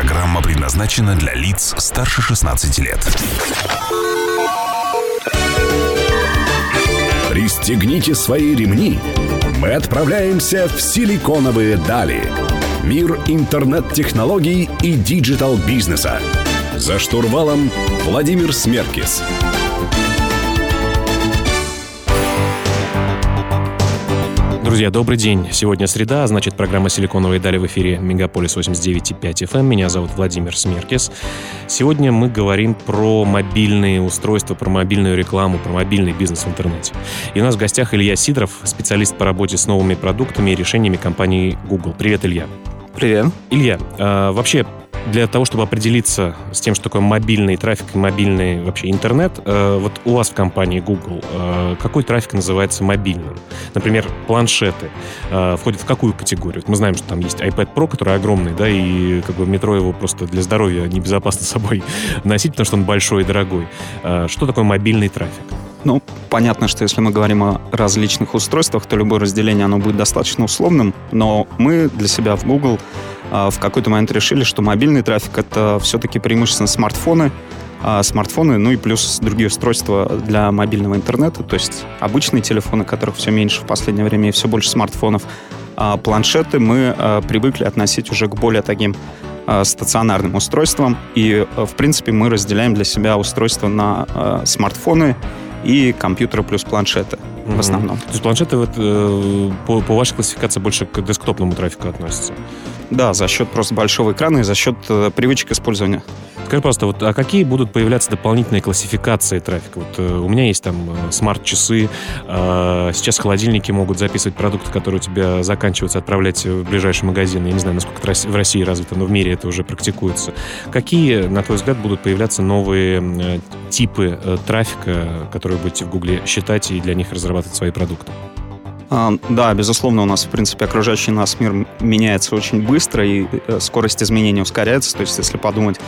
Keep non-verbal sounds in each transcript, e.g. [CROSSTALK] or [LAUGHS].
программа предназначена для лиц старше 16 лет. Пристегните свои ремни. Мы отправляемся в силиконовые дали. Мир интернет-технологий и digital -бизнеса. За штурвалом Владимир Смеркис. Друзья, добрый день. Сегодня среда, а значит программа «Силиконовые дали» в эфире Мегаполис 89.5 FM. Эм. Меня зовут Владимир Смеркис. Сегодня мы говорим про мобильные устройства, про мобильную рекламу, про мобильный бизнес в интернете. И у нас в гостях Илья Сидоров, специалист по работе с новыми продуктами и решениями компании Google. Привет, Илья. Привет. Илья, э, вообще для того, чтобы определиться с тем, что такое мобильный трафик и мобильный вообще интернет, э, вот у вас в компании Google э, какой трафик называется мобильным? Например, планшеты э, входят в какую категорию? Мы знаем, что там есть iPad Pro, который огромный, да, и как бы в метро его просто для здоровья небезопасно с [LAUGHS] собой носить, потому что он большой и дорогой. Что такое мобильный трафик? Ну, понятно, что если мы говорим о различных устройствах, то любое разделение, оно будет достаточно условным, но мы для себя в Google в какой-то момент решили, что мобильный трафик — это все-таки преимущественно смартфоны, а смартфоны, ну и плюс другие устройства для мобильного интернета, то есть обычные телефоны, которых все меньше в последнее время и все больше смартфонов. А планшеты мы а, привыкли относить уже к более таким а, стационарным устройствам, и, а, в принципе, мы разделяем для себя устройства на а, смартфоны и компьютеры плюс планшеты mm-hmm. в основном. То есть планшеты вот, э, по, по вашей классификации больше к десктопному трафику относятся? Да, за счет просто большого экрана и за счет э, привычек использования. Скажи просто, вот, а какие будут появляться дополнительные классификации трафика? Вот э, у меня есть там э, смарт-часы, э, сейчас холодильники могут записывать продукты, которые у тебя заканчиваются, отправлять в ближайший магазин. Я не знаю, насколько это в России развито, но в мире это уже практикуется. Какие, на твой взгляд, будут появляться новые э, типы э, трафика, которые будете в Гугле считать и для них разрабатывать свои продукты? А, да, безусловно, у нас, в принципе, окружающий нас мир меняется очень быстро, и э, скорость изменений ускоряется. То есть, если подумать,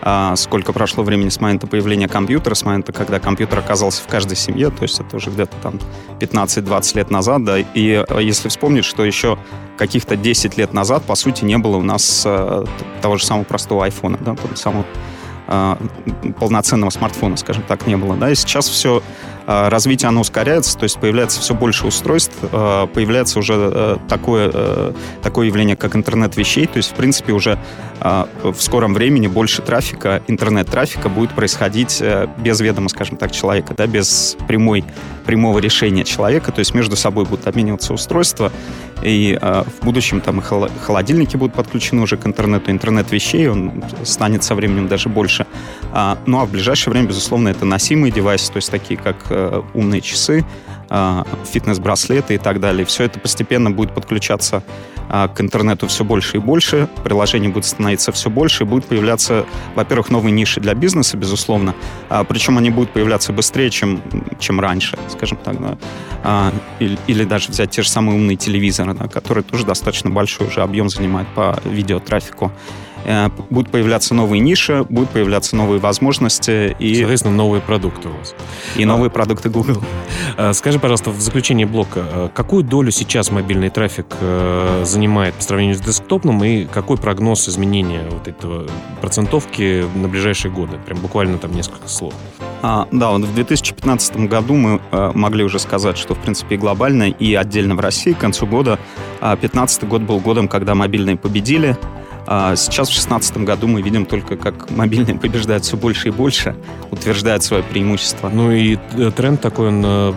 а, сколько прошло времени с момента появления компьютера, с момента, когда компьютер оказался в каждой семье, то есть это уже где-то там 15-20 лет назад, да, и э, если вспомнить, что еще каких-то 10 лет назад, по сути, не было у нас э, того же самого простого айфона, да, того самого полноценного смартфона, скажем так, не было. Да? И сейчас все а, развитие оно ускоряется, то есть появляется все больше устройств, а, появляется уже э, такое, э, такое явление, как интернет вещей, то есть, в принципе, уже а, в скором времени больше трафика, интернет-трафика будет происходить э, без ведома, скажем так, человека, да, без прямой, прямого решения человека, то есть между собой будут обмениваться устройства, и в будущем там и холодильники будут подключены уже к интернету, интернет вещей, он станет со временем даже больше. ну а в ближайшее время, безусловно, это носимые девайсы, то есть такие как э, умные часы, э, фитнес-браслеты и так далее. Все это постепенно будет подключаться э, к интернету все больше и больше, приложений будет становиться все больше, и будут появляться, во-первых, новые ниши для бизнеса, безусловно, а, причем они будут появляться быстрее, чем, чем раньше, скажем так, да. а, или, или даже взять те же самые умные телевизоры, да, которые тоже достаточно большой уже объем занимают по видеотрафику. Э, будут появляться новые ниши, будут появляться новые возможности. И... Соответственно, новые продукты у вас. И новые а, продукты Google. А, скажи, пожалуйста, в заключение блока, а, какую долю сейчас мобильный трафик э, занимает по сравнению с десктопным и какой прогноз изменения вот этого процентовки на ближайшие годы? Прям буквально там несколько слов. А, да, вот в 2015 году мы э, могли уже сказать, что, в принципе, глобально, и отдельно в России к концу года. 2015 год был годом, когда мобильные победили. А сейчас, в 2016 году, мы видим только, как мобильные побеждают все больше и больше, утверждают свое преимущество. Ну и э, тренд такой, он э,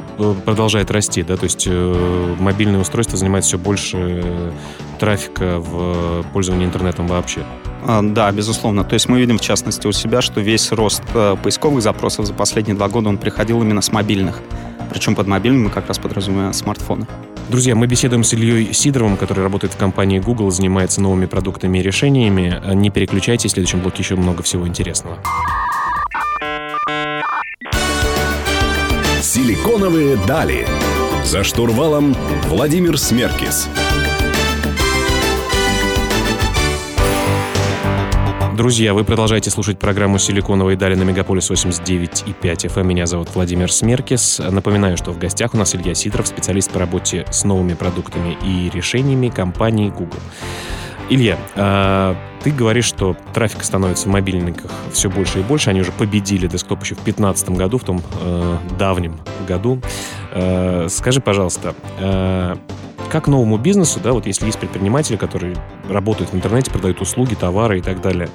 продолжает расти, да, то есть э, мобильные устройства занимают все больше трафика в пользовании интернетом вообще. А, да, безусловно. То есть мы видим, в частности, у себя, что весь рост поисковых запросов за последние два года, он приходил именно с мобильных. Причем под мобильным мы как раз подразумеваем смартфоны. Друзья, мы беседуем с Ильей Сидоровым, который работает в компании Google, занимается новыми продуктами и решениями. Не переключайтесь, в следующем блоке еще много всего интересного. Силиконовые дали. За штурвалом Владимир Смеркис. Друзья, вы продолжаете слушать программу «Силиконовые дали» на Мегаполис 89,5 FM. Эм. Меня зовут Владимир Смеркис. Напоминаю, что в гостях у нас Илья Сидоров, специалист по работе с новыми продуктами и решениями компании Google. Илья, а, ты говоришь, что трафик становится в мобильниках все больше и больше. Они уже победили десктоп еще в 2015 году, в том э, давнем году. Э, скажи, пожалуйста, э, как новому бизнесу, да, вот если есть предприниматели, которые работают в интернете, продают услуги, товары и так далее,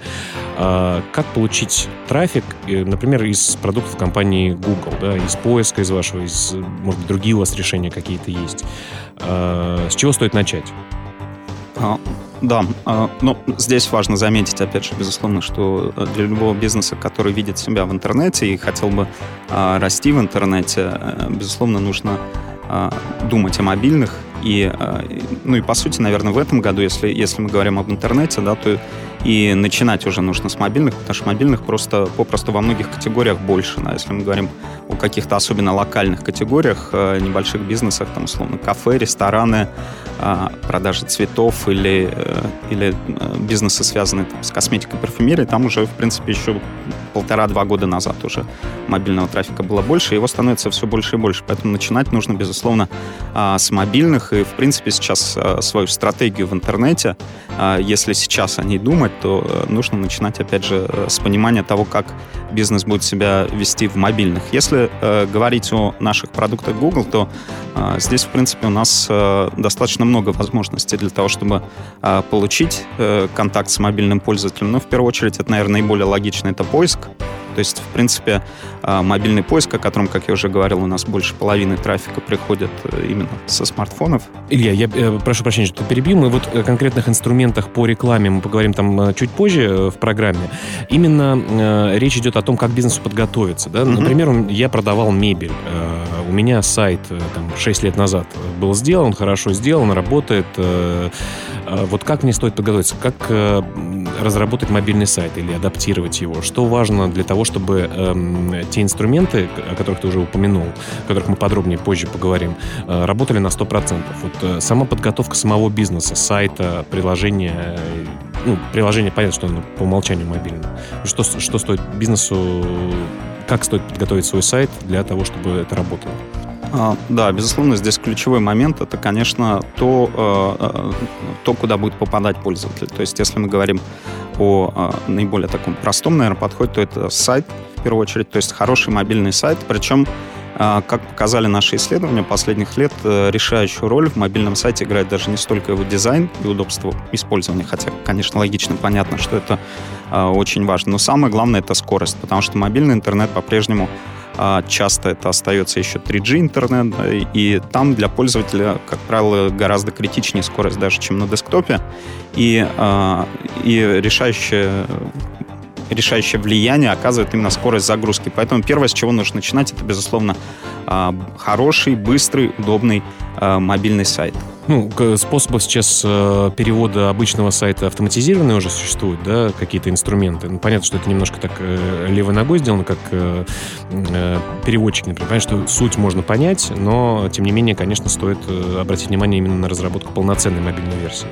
э, как получить трафик, э, например, из продуктов компании Google, да, из поиска, из вашего, из, может быть, другие у вас решения какие-то есть. Э, с чего стоит начать? А, да, а, но здесь важно заметить, опять же, безусловно, что для любого бизнеса, который видит себя в интернете и хотел бы а, расти в интернете, э, безусловно, нужно думать о мобильных. И, ну и по сути, наверное, в этом году, если, если мы говорим об интернете, да, то и начинать уже нужно с мобильных, потому что мобильных просто попросту во многих категориях больше. Да, если мы говорим о каких-то особенно локальных категориях, э, небольших бизнесах, там, условно, кафе, рестораны, э, продажи цветов или, э, или бизнесы, связанные там, с косметикой парфюмерией, там уже, в принципе, еще полтора-два года назад уже мобильного трафика было больше, его становится все больше и больше. Поэтому начинать нужно, безусловно, с мобильных. И, в принципе, сейчас свою стратегию в интернете, если сейчас о ней думать, то э, нужно начинать, опять же, э, с понимания того, как бизнес будет себя вести в мобильных. Если э, говорить о наших продуктах Google, то здесь, в принципе, у нас достаточно много возможностей для того, чтобы получить контакт с мобильным пользователем. Но, в первую очередь, это, наверное, наиболее логично, это поиск. То есть, в принципе, а, мобильный поиск, о котором, как я уже говорил, у нас больше половины трафика приходит э, именно со смартфонов. Илья, я э, прошу прощения, что перебью. Мы вот о конкретных инструментах по рекламе мы поговорим там э, чуть позже в программе. Именно э, речь идет о том, как бизнесу подготовиться. Да? Mm-hmm. Например, я продавал мебель. Э, у меня сайт э, там, 6 лет назад был сделан, хорошо сделан, работает. Э, э, вот как мне стоит подготовиться? Как э, разработать мобильный сайт или адаптировать его? Что важно для того, чтобы э, те инструменты, о которых ты уже упомянул, о которых мы подробнее позже поговорим, э, работали на 100%. Вот э, сама подготовка самого бизнеса, сайта, приложения, ну, приложение, понятно, что оно по умолчанию мобильное. Что, что стоит бизнесу, как стоит подготовить свой сайт для того, чтобы это работало? А, да, безусловно, здесь ключевой момент это, конечно, то, э, э, то, куда будет попадать пользователь. То есть, если мы говорим о э, наиболее таком простом, наверное, подходе, то это сайт, в первую очередь, то есть хороший мобильный сайт, причем как показали наши исследования последних лет, решающую роль в мобильном сайте играет даже не столько его дизайн и удобство использования, хотя, конечно, логично, понятно, что это очень важно, но самое главное — это скорость, потому что мобильный интернет по-прежнему часто это остается еще 3G интернет, и там для пользователя, как правило, гораздо критичнее скорость даже, чем на десктопе, и, а, и решающее решающее влияние оказывает именно скорость загрузки. Поэтому первое, с чего нужно начинать, это, безусловно, а, хороший, быстрый, удобный мобильный сайт. Ну, способов сейчас э, перевода обычного сайта автоматизированные уже существуют, да, какие-то инструменты. Ну, понятно, что это немножко так э, левой ногой сделано, как э, переводчик, например. Понятно, что суть можно понять, но, тем не менее, конечно, стоит обратить внимание именно на разработку полноценной мобильной версии.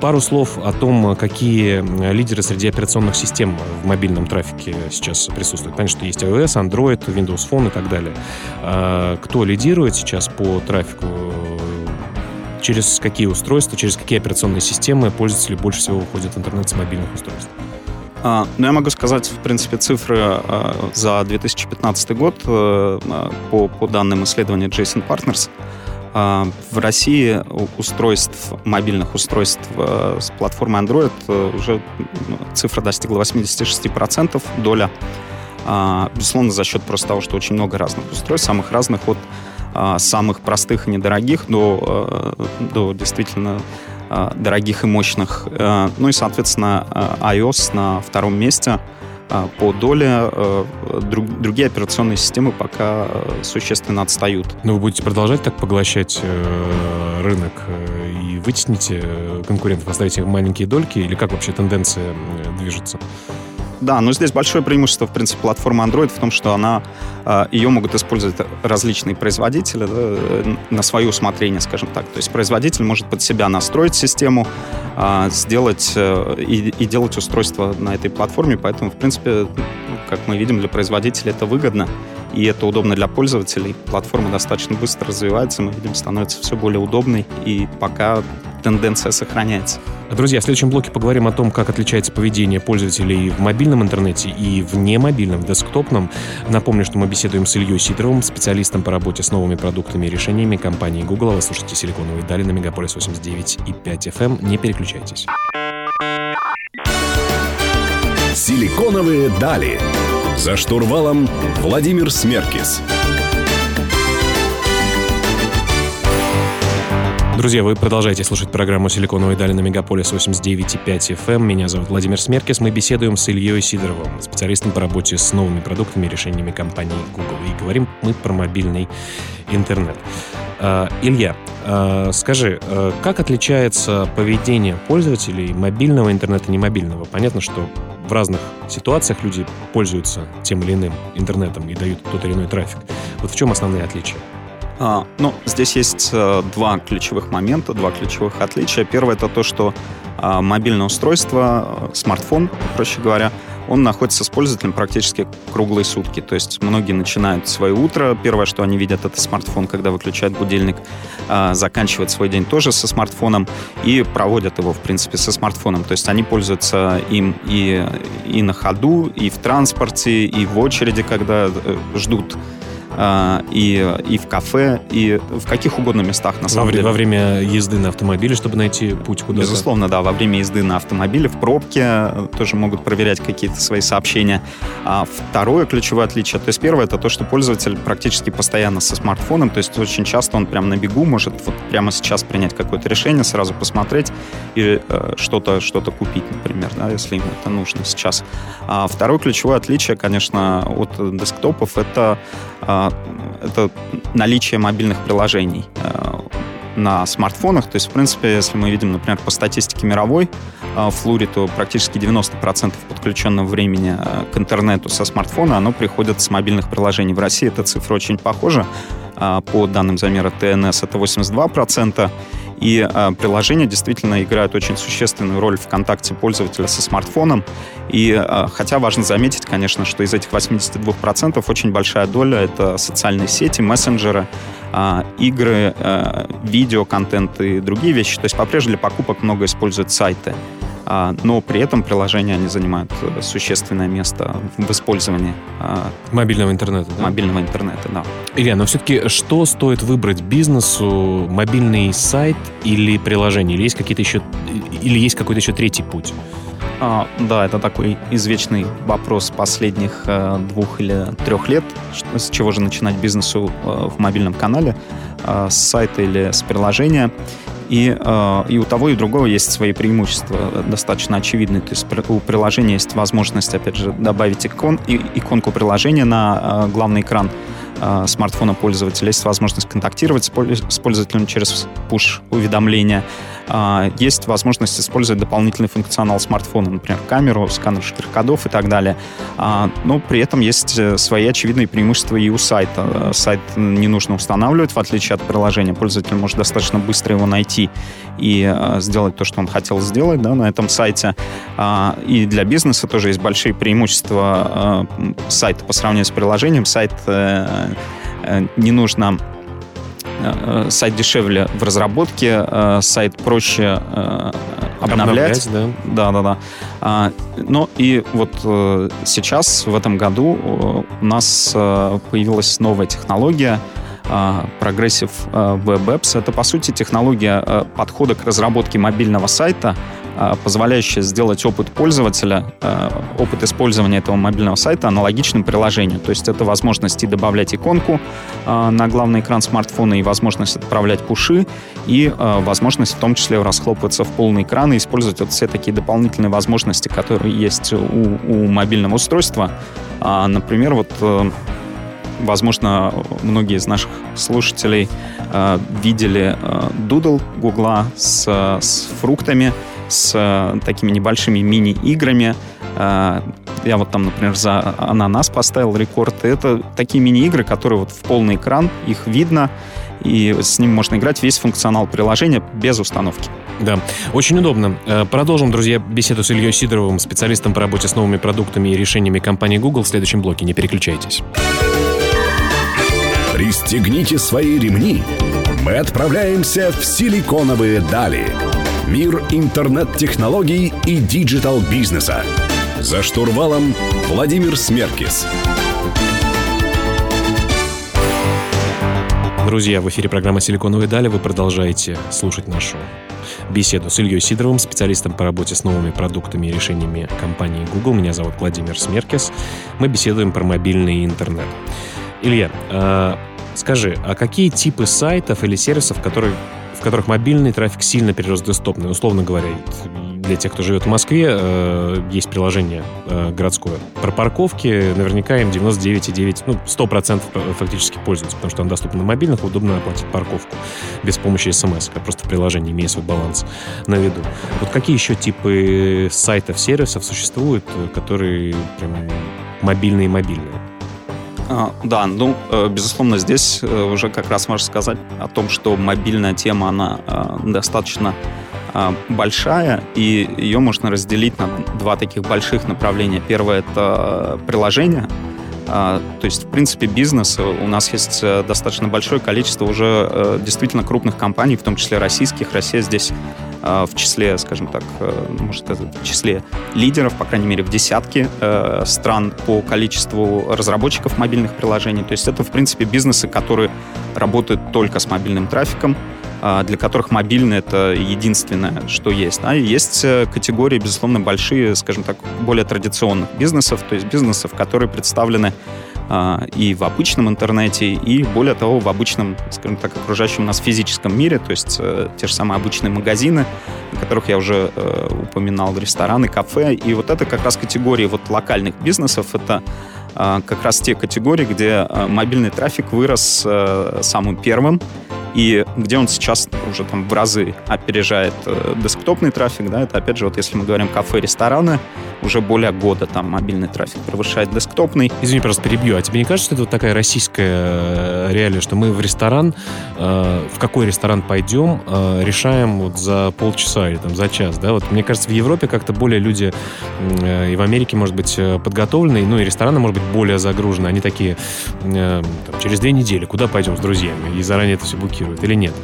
Пару слов о том, какие лидеры среди операционных систем в мобильном трафике сейчас присутствуют. Понятно, что есть iOS, Android, Windows Phone и так далее. А кто лидирует сейчас по трафику через какие устройства, через какие операционные системы пользователи больше всего выходят в интернет с мобильных устройств? А, ну, я могу сказать, в принципе, цифры а, за 2015 год а, по, по данным исследования Jason Partners. А, в России устройств, мобильных устройств а, с платформы Android а, уже цифра достигла 86%, доля. А, безусловно, за счет просто того, что очень много разных устройств, самых разных от а, самых простых и недорогих до, а, до действительно а, дорогих и мощных. Ну и, соответственно, iOS на втором месте по доле. Друг, другие операционные системы пока существенно отстают. Но вы будете продолжать так поглощать э, рынок э, и вытесните конкурентов, оставите маленькие дольки, или как вообще тенденция движется? Да, но здесь большое преимущество, в принципе, платформы Android в том, что она, а, ее могут использовать различные производители да, на свое усмотрение, скажем так. То есть производитель может под себя настроить систему, а, сделать э, и, и делать устройство на этой платформе, поэтому, в принципе, как мы видим, для производителя это выгодно. И это удобно для пользователей. Платформа достаточно быстро развивается, мы видим, становится все более удобной, и пока тенденция сохраняется. Друзья, в следующем блоке поговорим о том, как отличается поведение пользователей в мобильном интернете и в немобильном, десктопном. Напомню, что мы беседуем с Ильей Сидоровым, специалистом по работе с новыми продуктами и решениями компании Google. Вы слушаете «Силиконовые дали» на Мегаполис 89 и 5 FM. Эм. Не переключайтесь. «Силиконовые дали». За штурвалом Владимир Смеркис. Друзья, вы продолжаете слушать программу «Силиконовые дали» на Мегаполис 89,5 FM. Эм. Меня зовут Владимир Смеркис. Мы беседуем с Ильей Сидоровым, специалистом по работе с новыми продуктами и решениями компании Google. И говорим мы про мобильный интернет. Uh, Илья, uh, скажи, uh, как отличается поведение пользователей мобильного интернета и немобильного? Понятно, что в разных ситуациях люди пользуются тем или иным интернетом и дают тот или иной трафик. Вот в чем основные отличия? А, ну, здесь есть э, два ключевых момента, два ключевых отличия. Первое это то, что а, мобильное устройство, э, смартфон, проще говоря, он находится с пользователем практически круглые сутки. То есть многие начинают свое утро, первое, что они видят, это смартфон, когда выключают будильник, а, заканчивают свой день тоже со смартфоном и проводят его, в принципе, со смартфоном. То есть они пользуются им и, и на ходу, и в транспорте, и в очереди, когда э, ждут а, и, и в кафе, и в каких угодно местах, на самом во, деле. Во время езды на автомобиле, чтобы найти путь куда-то? Безусловно, да. Во время езды на автомобиле, в пробке э, тоже могут проверять какие-то свои сообщения. А второе ключевое отличие, то есть первое, это то, что пользователь практически постоянно со смартфоном, то есть очень часто он прямо на бегу может вот прямо сейчас принять какое-то решение, сразу посмотреть и э, что-то что купить, например, да, если ему это нужно сейчас. А второе ключевое отличие, конечно, от десктопов, это а, это наличие мобильных приложений э, на смартфонах. То есть, в принципе, если мы видим, например, по статистике мировой, э, в Флуре, то практически 90% подключенного времени э, к интернету со смартфона, оно приходит с мобильных приложений. В России эта цифра очень похожа. По данным замера ТНС это 82%. И э, приложения действительно играют очень существенную роль в контакте пользователя со смартфоном. И э, хотя важно заметить, конечно, что из этих 82% очень большая доля — это социальные сети, мессенджеры, э, игры, э, видеоконтент и другие вещи. То есть по-прежнему для покупок много используют сайты. А, но при этом приложения они занимают э, существенное место в использовании а, мобильного интернета. Да? Мобильного интернета, да. Илья, но все-таки что стоит выбрать бизнесу? Мобильный сайт или приложение? Или есть какие-то еще или есть какой-то еще третий путь? А, да, это такой извечный вопрос последних э, двух или трех лет. С чего же начинать бизнесу э, в мобильном канале? Э, с сайта или с приложения? И, э, и у того, и у другого есть свои преимущества достаточно очевидные. То есть у приложения есть возможность, опять же, добавить икон, иконку приложения на э, главный экран э, смартфона пользователя. Есть возможность контактировать с пользователем через push-уведомления. А, есть возможность использовать дополнительный функционал смартфона, например, камеру, сканер штрих-кодов и так далее. А, но при этом есть э, свои очевидные преимущества и у сайта. Э, сайт не нужно устанавливать, в отличие от приложения. Пользователь может достаточно быстро его найти и э, сделать то, что он хотел сделать да, на этом сайте. А, и для бизнеса тоже есть большие преимущества сайта по сравнению с приложением. Сайт не нужно сайт дешевле в разработке, э, сайт проще э, обновлять. обновлять да. да, да, да. А, но и вот сейчас, в этом году, у нас появилась новая технология, Progressive Web Apps. Это, по сути, технология подхода к разработке мобильного сайта, позволяющая сделать опыт пользователя, а, опыт использования этого мобильного сайта аналогичным приложению. То есть это возможность и добавлять иконку а, на главный экран смартфона, и возможность отправлять пуши, и возможность в том числе расхлопываться в полный экран и использовать вот все такие дополнительные возможности, которые есть у, у мобильного устройства. Например, вот э, возможно, многие из наших слушателей э, видели э, Doodle Гугла с, с фруктами, с э, такими небольшими мини-играми. Э, я вот там, например, за ананас поставил рекорд. Это такие мини-игры, которые вот в полный экран, их видно, и с ним можно играть весь функционал приложения без установки. Да, очень удобно. Э, продолжим, друзья, беседу с Ильей Сидоровым, специалистом по работе с новыми продуктами и решениями компании Google в следующем блоке. Не переключайтесь. Пристегните свои ремни. Мы отправляемся в силиконовые дали. Мир интернет-технологий и digital-бизнеса. За штурвалом Владимир Смеркис. Друзья, в эфире программа «Силиконовые дали». Вы продолжаете слушать нашу беседу с Ильей Сидоровым, специалистом по работе с новыми продуктами и решениями компании Google. Меня зовут Владимир Смеркис. Мы беседуем про мобильный интернет. Илья, э, скажи, а какие типы сайтов или сервисов, которые, в которых мобильный трафик сильно перерос десктопный? Условно говоря, для тех, кто живет в Москве, э, есть приложение э, городское. Про парковки наверняка им 99,9, ну, 100% фактически пользуются, потому что он доступен на мобильных, удобно оплатить парковку без помощи смс, а просто в приложении, имея свой баланс на виду. Вот какие еще типы сайтов, сервисов существуют, э, которые прям мобильные-мобильные? А, да, ну, э, безусловно, здесь э, уже как раз можно сказать о том, что мобильная тема, она э, достаточно большая, и ее можно разделить на два таких больших направления. Первое — это приложение, то есть, в принципе, бизнес. У нас есть достаточно большое количество уже действительно крупных компаний, в том числе российских. Россия здесь в числе, скажем так, э, может, в числе лидеров, по крайней мере, в десятке э, стран по количеству разработчиков мобильных приложений. То есть это, в принципе, бизнесы, которые работают только с мобильным трафиком, для которых мобильный — это единственное, что есть. А есть категории, безусловно, большие, скажем так, более традиционных бизнесов, то есть бизнесов, которые представлены а, и в обычном интернете, и, более того, в обычном, скажем так, окружающем нас физическом мире, то есть э, те же самые обычные магазины, о которых я уже э, упоминал, рестораны, кафе. И вот это как раз категории вот локальных бизнесов, это э, как раз те категории, где э, мобильный трафик вырос самым первым, и где он сейчас уже там в разы опережает э, десктопный трафик, да, это опять же, вот если мы говорим кафе, рестораны, уже более года там мобильный трафик превышает десктопный. Извини, просто перебью, а тебе не кажется, что это вот такая российская э, реалия, что мы в ресторан, э, в какой ресторан пойдем, э, решаем вот за полчаса или там за час, да, вот мне кажется, в Европе как-то более люди э, и в Америке, может быть, э, подготовленные, ну и рестораны, может быть, более загружены, они такие, э, там, через две недели, куда пойдем с друзьями, и заранее это все блокируют, или нет?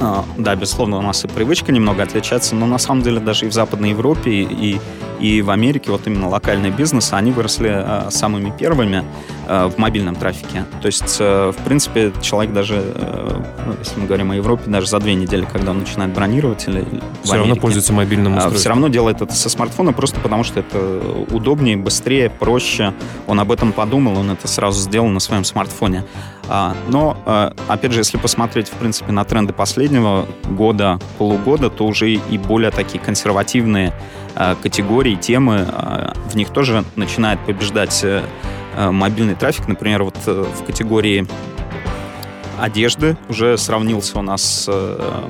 А, да, безусловно, у нас и привычка немного отличается, но на самом деле даже и в Западной Европе, и, и в Америке вот именно локальные бизнесы, они выросли э, самыми первыми э, в мобильном трафике. То есть, э, в принципе, человек даже, э, ну, если мы говорим о Европе, даже за две недели, когда он начинает бронировать или Все равно пользуется мобильным а, устройством. Все равно делает это со смартфона, просто потому что это удобнее, быстрее, проще. Он об этом подумал, он это сразу сделал на своем смартфоне. А, но, э, опять же, если посмотреть, в принципе, на тренды последнего года, полугода, то уже и более такие консервативные э, категории, темы, э, в них тоже начинает побеждать мобильный трафик. Например, вот в категории одежды уже сравнился у нас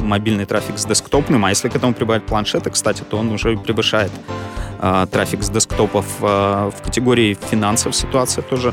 мобильный трафик с десктопным, а если к этому прибавить планшеты, кстати, то он уже превышает трафик с десктопов. в категории финансов ситуация тоже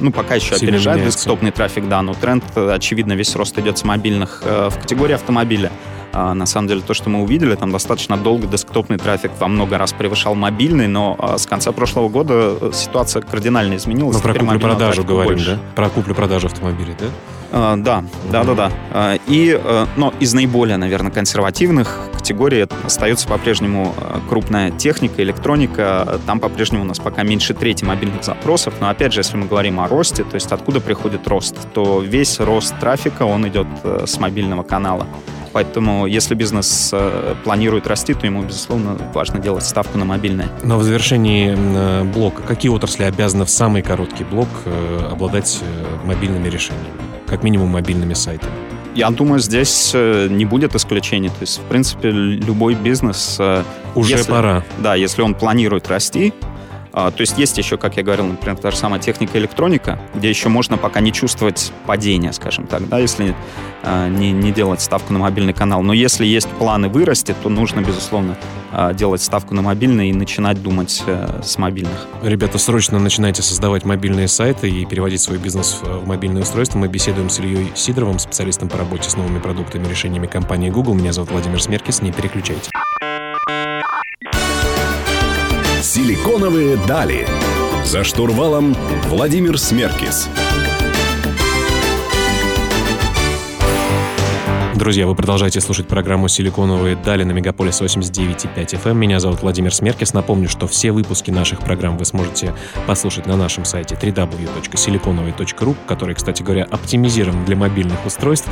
ну, пока еще Сильно опережает меняется. десктопный трафик, да, но тренд, очевидно, весь рост идет с мобильных э, в категории автомобиля. А, на самом деле, то, что мы увидели, там достаточно долго десктопный трафик во много раз превышал мобильный, но а, с конца прошлого года э, ситуация кардинально изменилась. Мы про куплю-продажу говорим, больше. да? Про куплю-продажу автомобилей, да? А, да, да, да, да. И, э, но из наиболее, наверное, консервативных категорий остается по-прежнему э, крупная техника, электроника. Там по-прежнему у нас пока меньше трети мобильных запросов. Но опять же, если мы говорим о росте, то есть откуда приходит рост, то весь рост трафика, он идет э, с мобильного канала. Поэтому, если бизнес планирует расти, то ему, безусловно, важно делать ставку на мобильное. Но в завершении блока, какие отрасли обязаны в самый короткий блок обладать мобильными решениями? Как минимум мобильными сайтами? Я думаю, здесь э, не будет исключений. То есть, в принципе, любой бизнес... Э, Уже если, пора. Да, если он планирует расти, а, то есть есть еще, как я говорил, например, та же самая техника электроника, где еще можно пока не чувствовать падения, скажем так, да, если а, не, не делать ставку на мобильный канал. Но если есть планы вырасти, то нужно, безусловно, делать ставку на мобильный и начинать думать а, с мобильных. Ребята, срочно начинайте создавать мобильные сайты и переводить свой бизнес в мобильное устройство. Мы беседуем с Ильей Сидоровым, специалистом по работе с новыми продуктами и решениями компании Google. Меня зовут Владимир Смеркис. Не переключайте. Силиконовые дали. За штурвалом Владимир Смеркис. Друзья, вы продолжаете слушать программу «Силиконовые дали» на Мегаполис 89.5 FM. Эм. Меня зовут Владимир Смеркис. Напомню, что все выпуски наших программ вы сможете послушать на нашем сайте www.siliconovые.ru, который, кстати говоря, оптимизирован для мобильных устройств.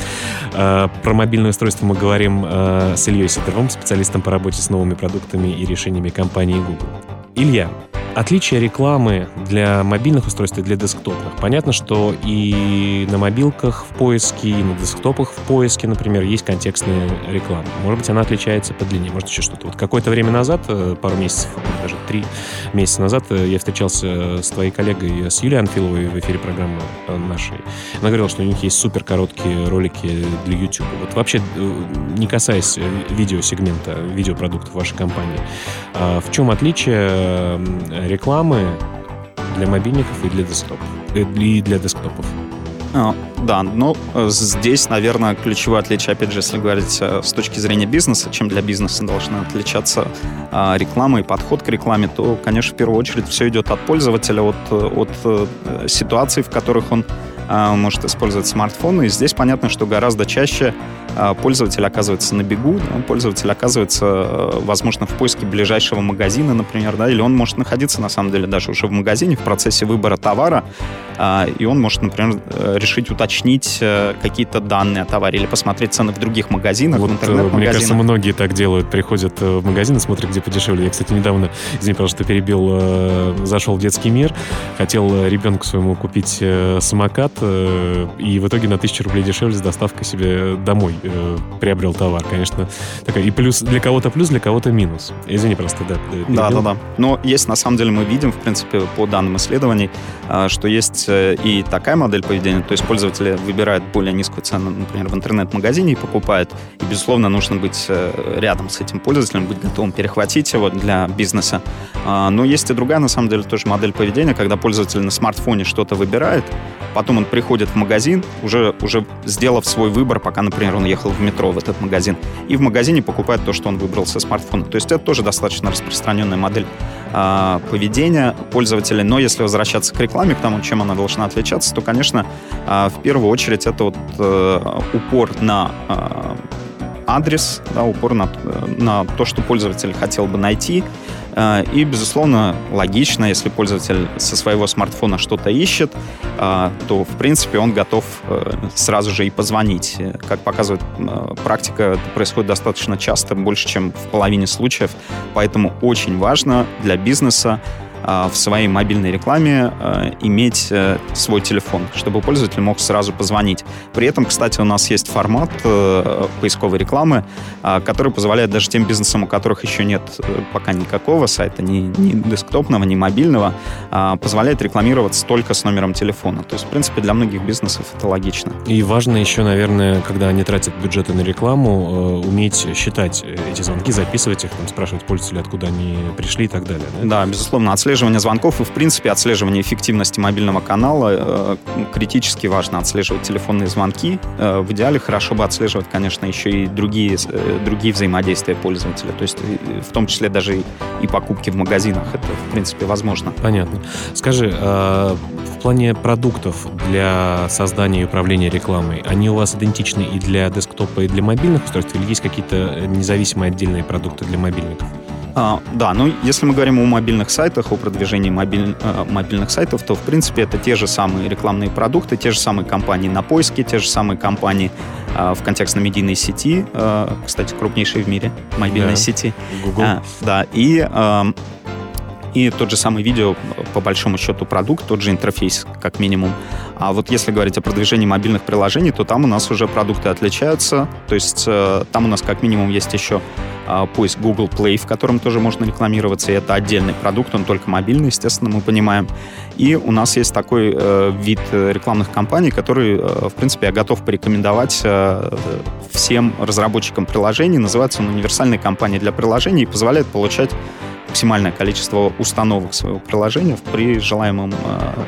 Э, про мобильное устройство мы говорим э, с Ильей Сидоровым, специалистом по работе с новыми продуктами и решениями компании Google. Илья, Отличие рекламы для мобильных устройств и для десктопных. Понятно, что и на мобилках в поиске, и на десктопах в поиске, например, есть контекстная реклама. Может быть, она отличается по длине, может, еще что-то. Вот какое-то время назад, э, пару месяцев, даже три месяца назад, э, я встречался с твоей коллегой, с Юлией Анфиловой в эфире программы э, нашей. Она говорила, что у них есть супер короткие ролики для YouTube. Вот вообще, не касаясь видеосегмента, видеопродуктов вашей компании, а в чем отличие рекламы для мобильников и для десктопов. Э, и для десктопов. А, да, ну здесь, наверное, ключевое отличие, опять же, если говорить э, с точки зрения бизнеса, чем для бизнеса должна отличаться а, реклама и подход к рекламе, то, конечно, в первую очередь все идет от пользователя, от, от э, ситуаций, в которых он а, может использовать смартфон. И здесь понятно, что гораздо чаще пользователь оказывается на бегу, пользователь оказывается, э, возможно, в поиске ближайшего магазина, например, да, или он может находиться, на самом деле, даже уже в магазине в процессе выбора товара, а, и он может, например, э, решить уточнить э, какие-то данные о товаре или посмотреть цены в других магазинах, вот, в интернет-магазинах. Мне кажется, многие так делают, приходят в магазин и смотрят, где подешевле. Я, кстати, недавно, извини, пожалуйста, перебил, зашел в детский мир, хотел ребенку своему купить самокат, и в итоге на тысячу рублей дешевле с доставкой себе домой э, приобрел товар. Конечно, такая и плюс для кого-то плюс, для кого-то минус. Извини, просто, да. Да, да, да. Но есть, на самом деле, мы видим, в принципе, по данным исследований, э, что есть э, и такая модель поведения, то есть пользователи выбирают более низкую цену, например, в интернет-магазине и покупают. И, безусловно, нужно быть э, рядом с этим пользователем, быть готовым перехватить его для бизнеса. А, но есть и другая, на самом деле, тоже модель поведения, когда пользователь на смартфоне что-то выбирает, потом он приходит в магазин, уже, уже сделав свой выбор, пока, например, он ехал в метро в этот магазин, и в магазине покупает то, что он выбрал со смартфона. То есть это тоже достаточно распространенная модель э, поведения пользователя. Но если возвращаться к рекламе, к тому, чем она должна отличаться, то, конечно, э, в первую очередь это вот э, упор на э, адрес, да, упор на, на то, что пользователь хотел бы найти. Э, и, безусловно, логично, если пользователь со своего смартфона что-то ищет, э, то, в принципе, он готов э, сразу же и позвонить. Как показывает практика, это происходит достаточно часто, больше, чем в половине случаев. Поэтому очень важно для бизнеса а, в своей мобильной рекламе а, иметь э, свой телефон, чтобы пользователь мог сразу позвонить. При этом, кстати, у нас есть формат э, поисковой рекламы, а, который позволяет даже тем бизнесам, у которых еще нет э, пока никакого сайта, ни, ни десктопного, ни мобильного, позволяет рекламироваться только с номером телефона. То есть, в принципе, для многих бизнесов это логично. И важно еще, наверное, когда они тратят бюджеты на рекламу, уметь считать эти звонки, записывать их, там, спрашивать пользователей, откуда они пришли и так далее. Да, да безусловно, отслеживать отслеживание звонков и, в принципе, отслеживание эффективности мобильного канала. Э, критически важно отслеживать телефонные звонки. Э, в идеале хорошо бы отслеживать, конечно, еще и другие, э, другие взаимодействия пользователя. То есть в том числе даже и покупки в магазинах. Это, в принципе, возможно. Понятно. Скажи, а в плане продуктов для создания и управления рекламой, они у вас идентичны и для десктопа, и для мобильных устройств? Или есть какие-то независимые отдельные продукты для мобильников? А, да, ну если мы говорим о мобильных сайтах, о продвижении мобиль, э, мобильных сайтов, то в принципе это те же самые рекламные продукты, те же самые компании на поиске, те же самые компании э, в контекстно-медийной сети, э, кстати, крупнейшие в мире мобильной да. сети. Google. А, да, и эм, и тот же самый видео, по большому счету, продукт, тот же интерфейс, как минимум. А вот если говорить о продвижении мобильных приложений, то там у нас уже продукты отличаются. То есть э, там у нас как минимум есть еще э, поиск Google Play, в котором тоже можно рекламироваться, и это отдельный продукт, он только мобильный, естественно, мы понимаем. И у нас есть такой э, вид рекламных кампаний, который, э, в принципе, я готов порекомендовать э, всем разработчикам приложений. Называется он универсальной кампанией для приложений и позволяет получать максимальное количество установок своего приложения при, желаемом, э,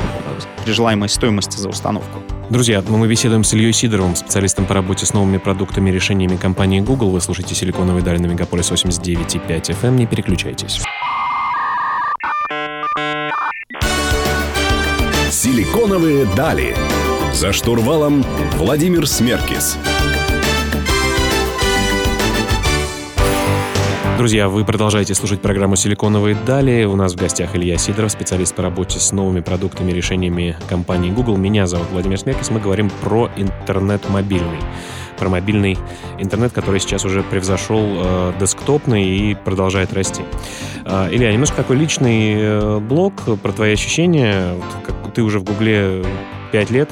при желаемой стоимости за установку. Друзья, мы беседуем с Ильей Сидоровым, специалистом по работе с новыми продуктами и решениями компании Google. Вы слушаете «Силиконовые дали» на Мегаполис 89,5 FM. Не переключайтесь. «Силиконовые дали». За штурвалом Владимир Смеркис. Друзья, вы продолжаете слушать программу «Силиконовые дали». У нас в гостях Илья Сидоров, специалист по работе с новыми продуктами и решениями компании Google. Меня зовут Владимир Смеркис. Мы говорим про интернет мобильный. Про мобильный интернет, который сейчас уже превзошел э, десктопный и продолжает расти. Э, Илья, немножко такой личный э, блог про твои ощущения. Вот, как ты уже в Гугле 5 лет,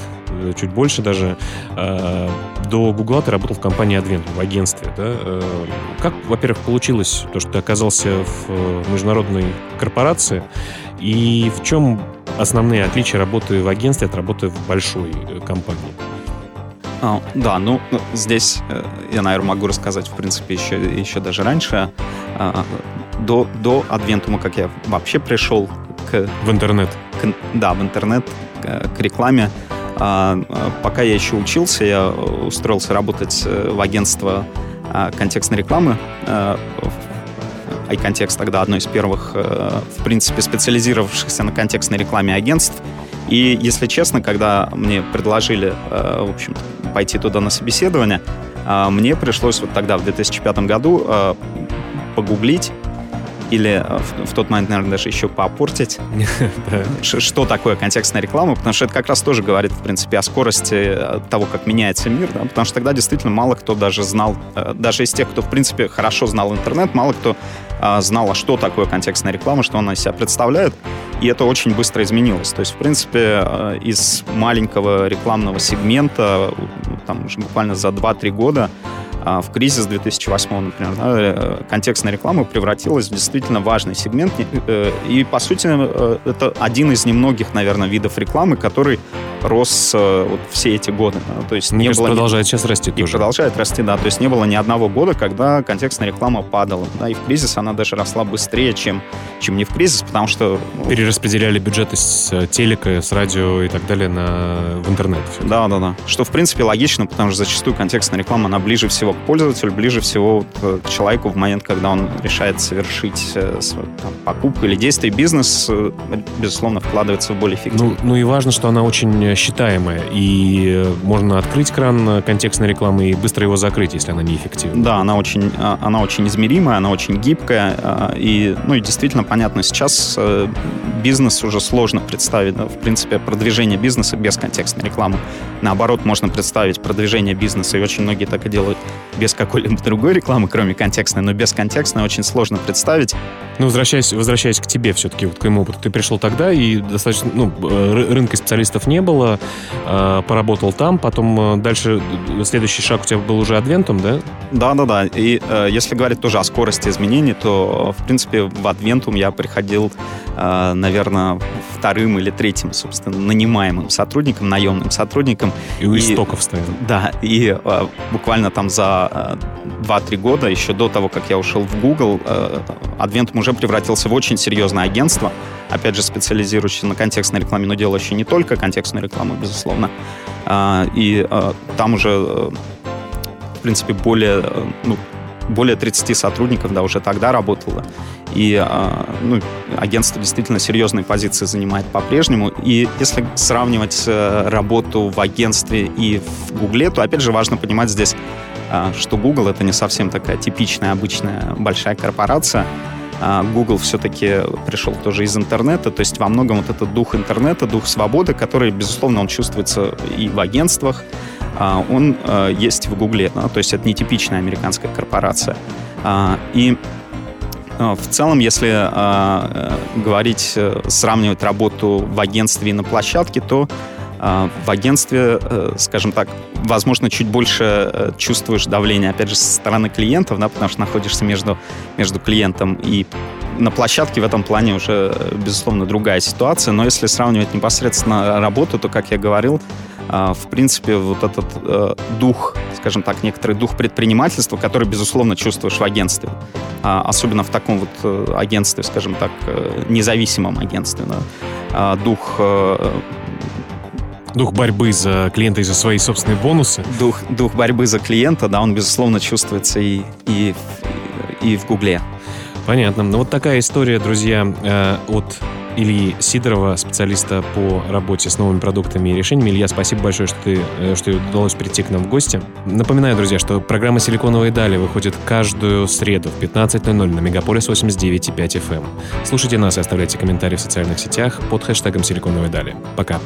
чуть больше даже. Э, до Гугла ты работал в компании Advent, в агентстве. Да? Э, как, во-первых, получилось то, что ты оказался в международной корпорации? И в чем основные отличия работы в агентстве от работы в большой компании? А, да, ну, здесь я, наверное, могу рассказать, в принципе, еще, еще даже раньше. А, до, до Адвентума, как я вообще пришел к... В интернет. К, да, в интернет, к рекламе. А, пока я еще учился, я устроился работать э, в агентство а, контекстной рекламы. iContext тогда одно из первых, э, в принципе, специализировавшихся на контекстной рекламе агентств. И, если честно, когда мне предложили, э, в общем пойти туда на собеседование, мне пришлось вот тогда, в 2005 году, погуглить или э, в, в тот момент, наверное, даже еще попортить, [LAUGHS] что такое контекстная реклама, потому что это как раз тоже говорит, в принципе, о скорости э, того, как меняется мир, да, потому что тогда действительно мало кто даже знал, э, даже из тех, кто, в принципе, хорошо знал интернет, мало кто знал, а что такое контекстная реклама, что она из себя представляет, и это очень быстро изменилось. То есть, в принципе, из маленького рекламного сегмента, там уже буквально за 2-3 года, в кризис 2008, например, да, э, контекстная реклама превратилась в действительно важный сегмент. Э, и, по сути, э, это один из немногих, наверное, видов рекламы, который рос вот все эти годы. То есть не было продолжает ни... сейчас расти и тоже. продолжает расти, да. То есть не было ни одного года, когда контекстная реклама падала. Да, и в кризис она даже росла быстрее, чем, чем не в кризис, потому что... Ну, Перераспределяли бюджеты с телека, с радио и так далее на, в интернет. Да, да, да. Что, в принципе, логично, потому что зачастую контекстная реклама, она ближе всего пользователь ближе всего э, к человеку в момент, когда он решает совершить э, там, покупку или действие. Бизнес, э, безусловно, вкладывается в более эффективно. Ну, ну и важно, что она очень считаемая. И можно открыть кран контекстной рекламы и быстро его закрыть, если она неэффективна. Да, она очень, она очень измеримая, она очень гибкая. И, ну, и действительно понятно, сейчас бизнес уже сложно представить. В принципе, продвижение бизнеса без контекстной рекламы. Наоборот, можно представить продвижение бизнеса, и очень многие так и делают без какой-либо другой рекламы, кроме контекстной, но без контекстной очень сложно представить. Ну, возвращаясь, возвращаясь к тебе все-таки, вот к твоему опыту, ты пришел тогда, и достаточно, ну, рынка специалистов не было, э, поработал там, потом э, дальше следующий шаг у тебя был уже адвентом, да? Да-да-да, и э, если говорить тоже о скорости изменений, то, в принципе, в адвентум я приходил, э, наверное, вторым или третьим, собственно, нанимаемым сотрудником, наемным сотрудником. И у истоков стоял. Да, и э, буквально там за 2-3 э, года, еще до того, как я ушел в Google, э, Adventum уже превратился в очень серьезное агентство, опять же, специализирующееся на контекстной рекламе, но делающее не только контекстную рекламу, безусловно. Э, и э, там уже, э, в принципе, более, э, ну, более 30 сотрудников, да, уже тогда работало. И а, ну, агентство действительно серьезные позиции занимает по-прежнему. И если сравнивать э, работу в агентстве и в Гугле, то, опять же, важно понимать здесь, а, что Google — это не совсем такая типичная, обычная большая корпорация. А, Google все-таки пришел тоже из интернета, то есть во многом вот этот дух интернета, дух свободы, который, безусловно, он чувствуется и в агентствах, он э, есть в Гугле, то есть это нетипичная американская корпорация. И а, в целом, если э, говорить, э, сравнивать работу в агентстве и на площадке, то э, в агентстве, э, скажем так, возможно, чуть больше э, чувствуешь давление, опять же, со стороны клиентов, да, потому что находишься между, между клиентом и на площадке в этом плане уже, безусловно, другая ситуация. Но если сравнивать непосредственно работу, то, как я говорил, а, в принципе, вот этот э, дух, скажем так, некоторый дух предпринимательства, который, безусловно, чувствуешь в агентстве. А, особенно в таком вот э, агентстве, скажем так, э, независимом агентстве. Да. А, дух Дух борьбы за клиента и за свои собственные бонусы. Дух, дух борьбы за клиента, да, он, безусловно, чувствуется и, и, и в Гугле. Понятно. Ну вот такая история, друзья, от Ильи Сидорова, специалиста по работе с новыми продуктами и решениями. Илья, спасибо большое, что, ты, э, что удалось прийти к нам в гости. Напоминаю, друзья, что программа «Силиконовые дали» выходит каждую среду в 15.00 на Мегаполис 89.5 FM. Слушайте нас и оставляйте комментарии в социальных сетях под хэштегом «Силиконовые дали». Пока.